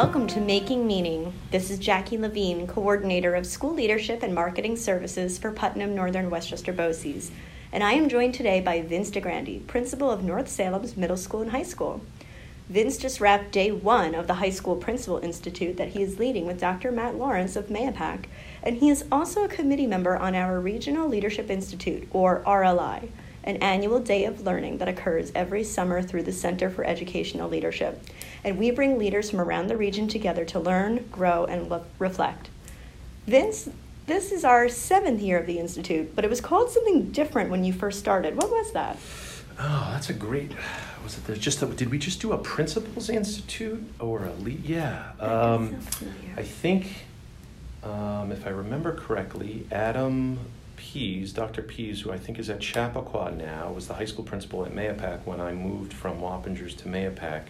welcome to Making Meaning. This is Jackie Levine, Coordinator of School Leadership and Marketing Services for Putnam Northern Westchester BOCES, and I am joined today by Vince DiGrandi, Principal of North Salem's Middle School and High School. Vince just wrapped day one of the High School Principal Institute that he is leading with Dr. Matt Lawrence of Mahopac, and he is also a committee member on our Regional Leadership Institute, or RLI, an annual day of learning that occurs every summer through the Center for Educational Leadership. And we bring leaders from around the region together to learn, grow, and le- reflect. Vince, this is our seventh year of the Institute, but it was called something different when you first started. What was that? Oh, that's a great. Was it there's just a, did we just do a principals institute or a lead? Yeah, um, I think um, if I remember correctly, Adam Pease, Dr. Pease, who I think is at Chappaqua now, was the high school principal at Mahopac when I moved from Wappingers to Mahopac.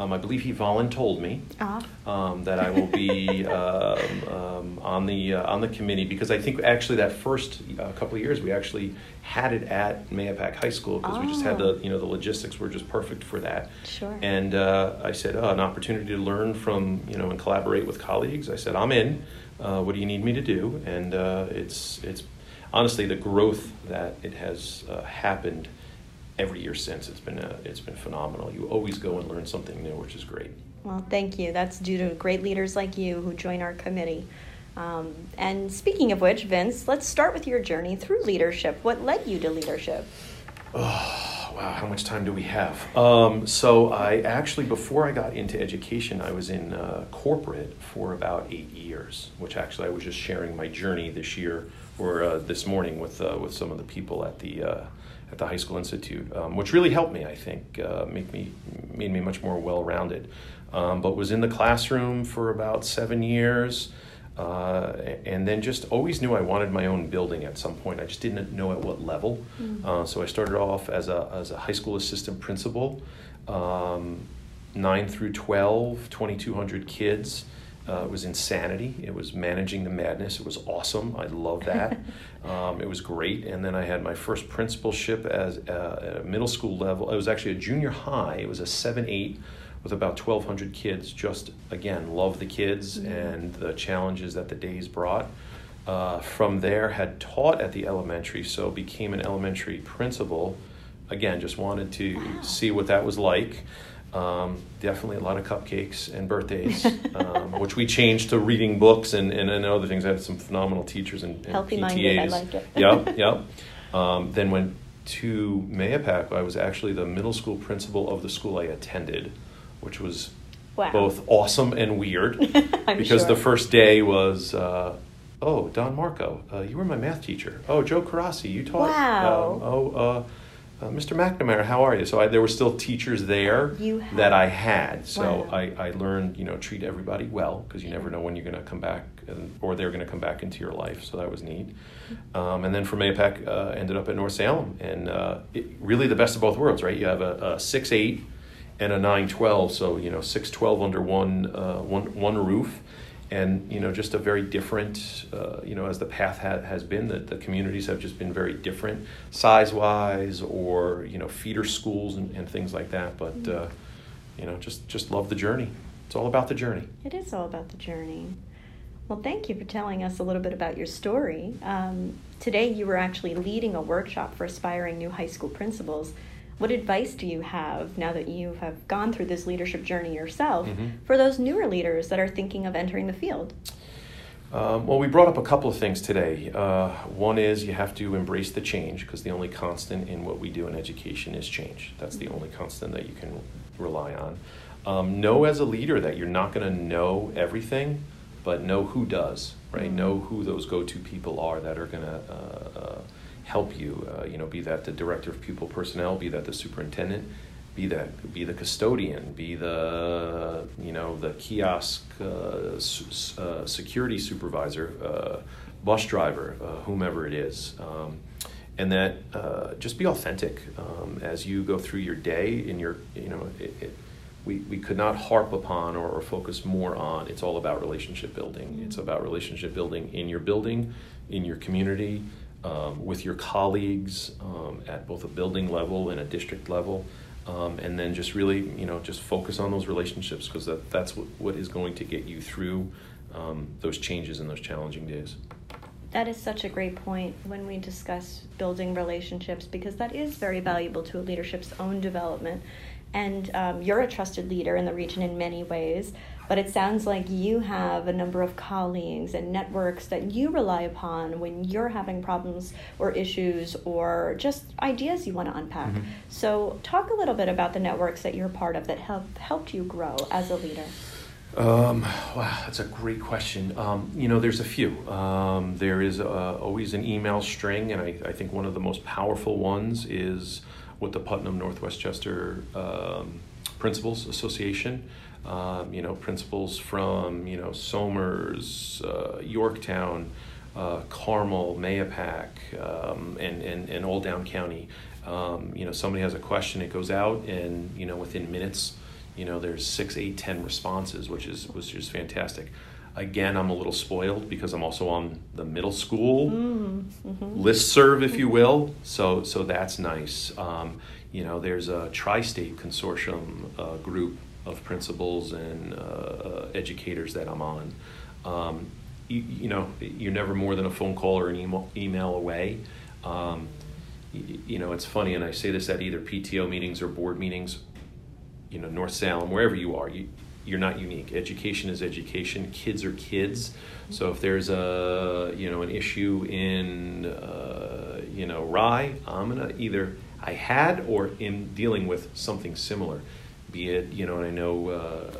Um, I believe he voluntold me Uh-huh. um, that I will be um, um, on the uh, on the committee because I think actually that first uh, couple of years we actually had it at Mahopac High School because we just had the Oh. you know the logistics were just perfect for that. Sure. And uh, I said, oh, an opportunity to learn from you know and collaborate with colleagues. I said, I'm in. Uh, what do you need me to do? And uh, it's it's honestly the growth that it has uh, happened every year since it's been uh, it's been phenomenal. You always go and learn something new, which is great. Well, thank you. That's due to great leaders like you who join our committee. Um, and speaking of which, Vince, let's start with your journey through leadership. What led you to leadership? Oh, wow, how much time do we have? Um, so, I actually, before I got into education, I was in uh, corporate for about eight years, which actually I was just sharing my journey this year or uh, this morning with, uh, with some of the people at the, uh, at the High School Institute, um, which really helped me, I think, uh, make me, made me much more well rounded. Um, but was in the classroom for about seven years. Uh, and then just always knew I wanted my own building at some point. I just didn't know at what level. Uh, so I started off as a, as a high school assistant principal, um, 9 through 12, 2,200 kids. Uh, it was insanity. It was managing the madness. It was awesome. I love that. um, it was great. And then I had my first principalship as uh, at a middle school level. It was actually a junior high. It was a 7 8 with about 1,200 kids. Just, again, love the kids and the challenges that the days brought. Uh, from there, had taught at the elementary, so became an elementary principal. Again, just wanted to Wow. see what that was like. Um, definitely a lot of cupcakes and birthdays, um, which we changed to reading books and, and, and other things. I had some phenomenal teachers and, and Healthy PTAs. minded, I like it. yep, yep. Um, then went to Mahopac. I was actually the middle school principal of the school I attended, which was Wow. both awesome and weird because sure. the first day was uh, oh don marco uh, you were my math teacher oh joe carassi you taught Wow. um, oh uh, uh, mr mcnamara how are you? So I, there were still teachers there that i had. So Wow. I, I learned you know treat everybody well because you never know when you're going to come back and, or they're going to come back into your life. So that was neat. Um, and then from APAC, uh, ended up at North Salem, and uh, it, really the best of both worlds, right? You have a, a six eight and a nine twelve, so you know six twelve under one uh, one one roof, and you know just a very different, uh, you know, as the path ha- has been, that the communities have just been very different, size wise, or you know feeder schools and, and things like that. But uh, you know, just just love the journey. It's all about the journey. It is all about the journey. Well, thank you for telling us a little bit about your story. Um, today, you were actually leading a workshop for aspiring new high school principals. What advice do you have now that you have gone through this leadership journey yourself Mhm. for those newer leaders that are thinking of entering the field? Um, well, we brought up a couple of things today. Uh, one is you have to embrace the change because the only constant in what we do in education is change. That's the only constant that you can rely on. Um, know as a leader that you're not going to know everything, but know who does, right? Mhm. Know who those go to people are that are going to uh, uh, help you. Uh, you know, be that the director of pupil personnel, be that the superintendent, be that be the custodian, be the you know the kiosk uh, uh, security supervisor, uh, bus driver, uh, whomever it is, um, and that uh, just be authentic um, as you go through your day. In your you know it, it, we, we could not harp upon or, or focus more on. It's all about relationship building. It's about relationship building in your building, in your community, um, with your colleagues um, at both a building level and a district level. um, and then just really, you know, just focus on those relationships because that, that's what, what is going to get you through um, those changes and those challenging days. That is such a great point when we discuss building relationships because that is very valuable to a leadership's own development. And um, you're a trusted leader in the region in many ways, but it sounds like you have a number of colleagues and networks that you rely upon when you're having problems or issues or just ideas you want to unpack. Mm-hmm. So, talk a little bit about the networks that you're part of that have helped you grow as a leader. Um, wow, that's a great question. Um, you know, there's a few. Um, there is uh, always an email string, and I, I, think one of the most powerful ones is with the Putnam Northwestchester um, Principals Association um, you know, principals from, you know, Somers, uh, Yorktown, uh, Carmel, Mahopac, um, and, and, and Old Down County. Um, you know, somebody has a question, it goes out, and, you know, within minutes, you know, there's six, eight, ten responses, which is, which is fantastic. Again, I'm a little spoiled because I'm also on the middle school mm, mm-hmm. list serve, if you will. So, so that's nice. Um, you know, there's a tri-state consortium uh, group of principals and uh, uh, educators that I'm on. Um, you, you, know, you're never more than a phone call or an email, email away. Um, you, you, know, it's funny, and I say this at either PTO meetings or board meetings. You know, North Salem, wherever you are, you, you're not unique. Education is education. Kids are kids. So if there's a you know an issue in uh, you know Rye, I'm gonna either I had or am dealing with something similar be it you know and i know uh,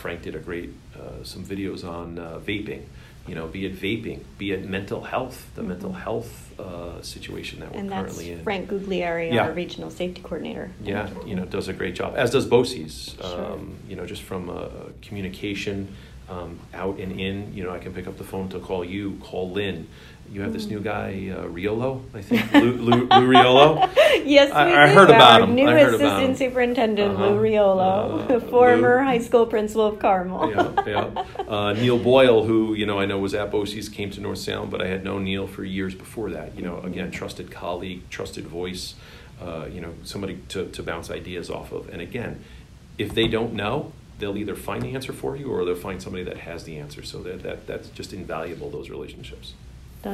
frank did a great uh, some videos on uh, vaping you know be it vaping be it mental health the mm-hmm. mental health uh, situation that we're and currently in frank guglieri yeah. our regional safety coordinator yeah you know does a great job as does BOCES sure. um, you know just from a communication um, out and in you know i can pick up the phone to call you call lynn you have this new guy, uh, Riolo, I think, Lou, Lou, Lou Riolo. yes, I, I heard about him. New I heard assistant superintendent uh-huh. Lou Riolo, uh, former Lou. high school principal of Carmel. yeah, yeah. Uh, Neil Boyle, who you know I know was at BOCES, came to North Salem, but I had known Neil for years before that. You know, again, trusted colleague, trusted voice. Uh, you know, somebody to, to bounce ideas off of. And again, if they don't know, they'll either find the answer for you or they'll find somebody that has the answer. So that, that that's just invaluable. Those relationships.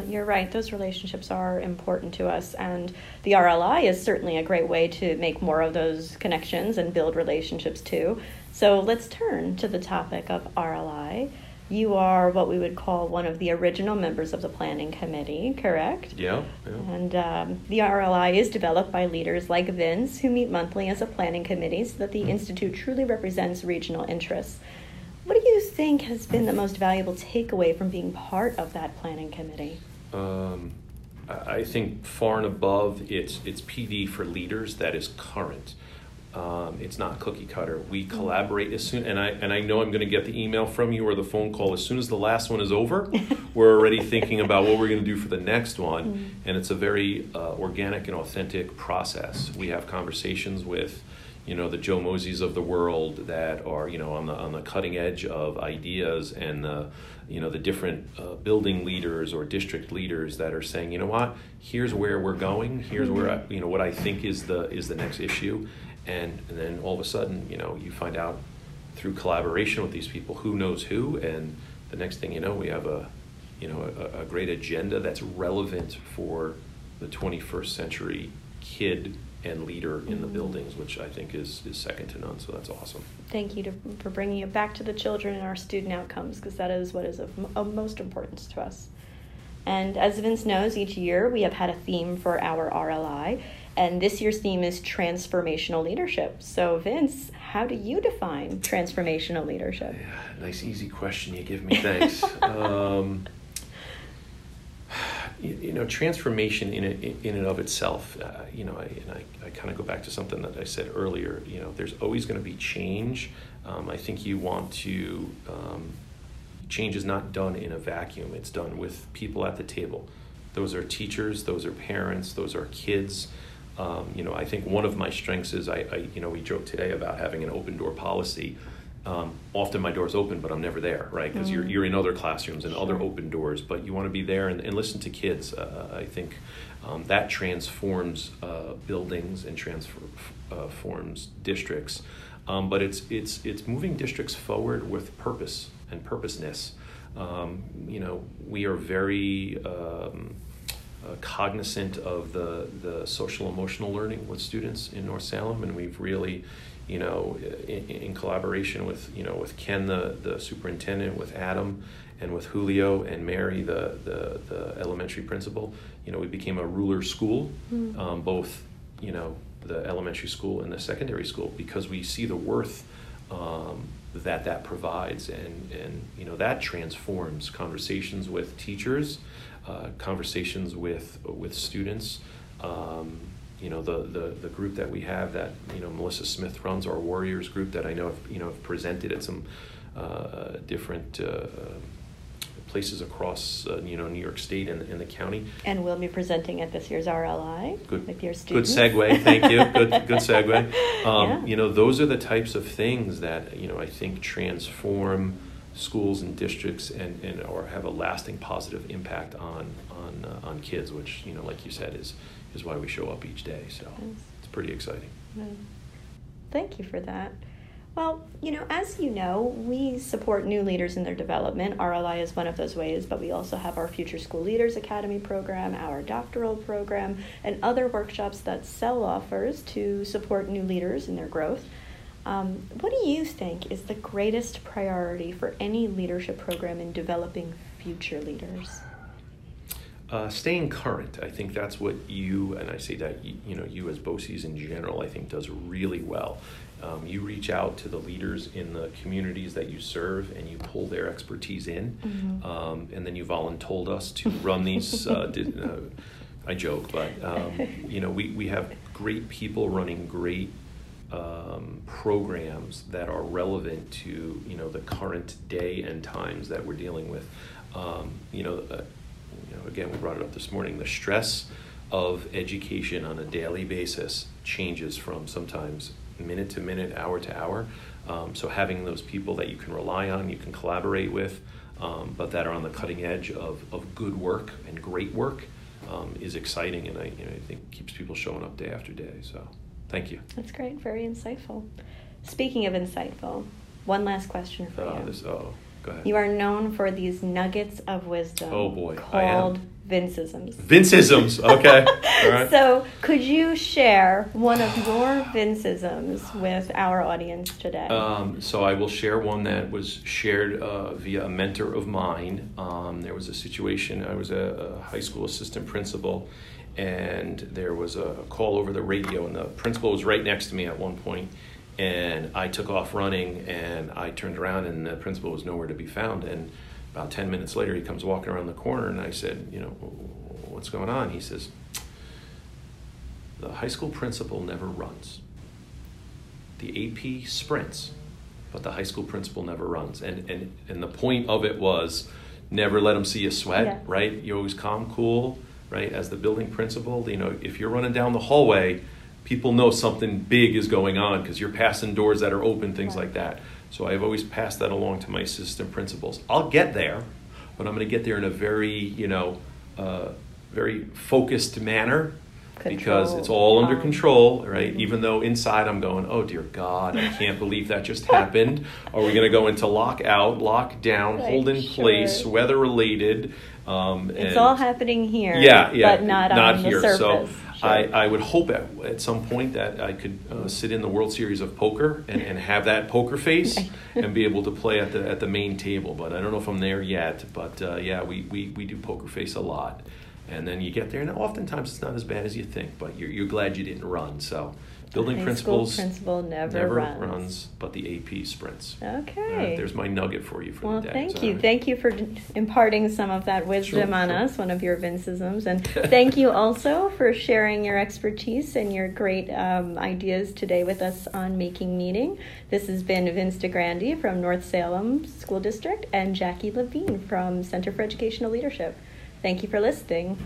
You're right. Those relationships are important to us, and the RLI is certainly a great way to make more of those connections and build relationships too. So let's turn to the topic of RLI. You are what we would call one of the original members of the planning committee, correct? Yeah. yeah. And um, the RLI is developed by leaders like Vince, who meet monthly as a planning committee so that the mm-hmm. Institute truly represents regional interests. What do you think has been the most valuable takeaway from being part of that planning committee? Um, I think far and above it's it's PD for leaders that is current. Um, it's not cookie cutter. We mm-hmm. collaborate as soon, and I and I know I'm going to get the email from you or the phone call as soon as the last one is over. we're already thinking about what we're going to do for the next one, mm-hmm. and it's a very uh, organic and authentic process. We have conversations with you know the Joe Moseys of the world that are you know on the on the cutting edge of ideas and the you know the different uh, building leaders or district leaders that are saying you know what here's where we're going here's where I, you know what I think is the is the next issue and, and then all of a sudden you know you find out through collaboration with these people who knows who and the next thing you know we have a you know a, a great agenda that's relevant for the 21st century kid and leader in the mm-hmm. buildings, which I think is, is second to none. So that's awesome. Thank you to, for bringing it back to the children and our student outcomes because that is what is of, of most importance to us. And as Vince knows, each year we have had a theme for our RLI, and this year's theme is transformational leadership. So, Vince, how do you define transformational leadership? Yeah, nice, easy question you give me. Thanks. um, you, know, transformation in it, in and of itself, uh, you know, I, and I, I kind of go back to something that I said earlier, you know, there's always going to be change. Um, I think you want to, um, change is not done in a vacuum, it's done with people at the table. Those are teachers, those are parents, those are kids. Um, you know, I think one of my strengths is I, I, you know, we joked today about having an open door policy um, often my door's open, but I'm never there, right? Because mm you're, you're in other classrooms and sure. other open doors, but you want to be there and, and listen to kids. Uh, I think Um, that transforms uh, buildings and transforms districts. Um, but it's, it's, it's moving districts forward with purpose and purposeness. Um, you know, we are very um, uh, cognizant of the, the social emotional learning with students in North Salem, and we've really, you know, in, in collaboration with, you know, with Ken, the, the superintendent, with Adam, and with Julio and Mary, the, the, the elementary principal, you know, we became a ruler school, mm. um, both, you know, the elementary school and the secondary school, because we see the worth um, that that provides, and and you know that transforms conversations with teachers, uh, conversations with with students. Um, you know the, the the group that we have that you know Melissa Smith runs our Warriors group that I know have, you know have presented at some uh, different uh, places across uh, you know New York State and, and the county. And we'll be presenting at this year's RLI good, with your students. Good segue, thank you. good good segue. Um, yeah. You know those are the types of things that you know I think transform schools and districts and, and or have a lasting positive impact on on uh, on kids, which you know like you said is is why we show up each day. So yes. it's pretty exciting. Thank you for that. Well, you know, as you know, we support new leaders in their development. RLI is one of those ways, but we also have our Future School Leaders Academy program, our doctoral program, and other workshops that CEL offers to support new leaders in their growth. Um, what do you think is the greatest priority for any leadership program in developing future leaders? Uh, staying current. I think that's what you and I say that you, you know you as BOCES in general. I think does really well. Um, you reach out to the leaders in the communities that you serve and you pull their expertise in. Mm-hmm. Um, and then you voluntold us to run these. Uh, did, uh, I joke, but um, you know, we, we have great people running great um, programs that are relevant to you know the current day and times that we're dealing with. Um, you know, uh, you know, again, we brought it up this morning. The stress of education on a daily basis changes from sometimes minute to minute, hour to hour. Um, so having those people that you can rely on, you can collaborate with, um, but that are on the cutting edge of, of good work and great work um, is exciting, and I, you know, I think keeps people showing up day after day. So, thank you. That's great. Very insightful. Speaking of insightful, one last question for uh, you. This, oh, go ahead. You are known for these nuggets of wisdom. Oh boy, called Vinceisms. Vinceisms, okay. So, could you share one of your Vinceisms with our audience today? Um, so, I will share one that was shared uh, via a mentor of mine. Um, there was a situation, I was a, a, high school assistant principal, and there was a call over the radio, and the principal was right next to me at one point and I took off running and I turned around and the principal was nowhere to be found and about 10 minutes later, he comes walking around the corner, and I said, You know, what's going on? He says, The high school principal never runs. The AP sprints, but the high school principal never runs. And, and, and the point of it was never let them see you sweat, yeah. right? You always calm, cool, right? As the building principal, you know, if you're running down the hallway, people know something big is going on because you're passing doors that are open, things right. like that. So I've always passed that along to my assistant principals. I'll get there, but I'm going to get there in a very, you know, uh, very focused manner Control. because it's all under control, right? Mm-hmm. Even though inside I'm going, oh dear God, I can't believe that just happened. Are we going to go into lockout, lockdown, right, hold in sure. place, weather related? Um, it's all happening here, yeah, yeah, but not, not on here. the surface. So sure. I, I would hope at, at some point that I could uh, sit in the World Series of Poker and, and have that poker face and be able to play at the at the main table. But I don't know if I'm there yet. But uh, yeah, we, we, we do poker face a lot. And then you get there, and oftentimes it's not as bad as you think, but you're, you're glad you didn't run. So building principles principal never, never runs. runs. but the AP sprints. Okay. Uh, there's my nugget for you for well, the day. thank you. Thank you for imparting some of that wisdom sure, on sure. us, one of your Vinceisms. And thank you also for sharing your expertise and your great um, ideas today with us on Making Meaning. This has been Vince DiGrandi from North Salem School District and Jackie Levine from Center for Educational Leadership. Thank you for listening.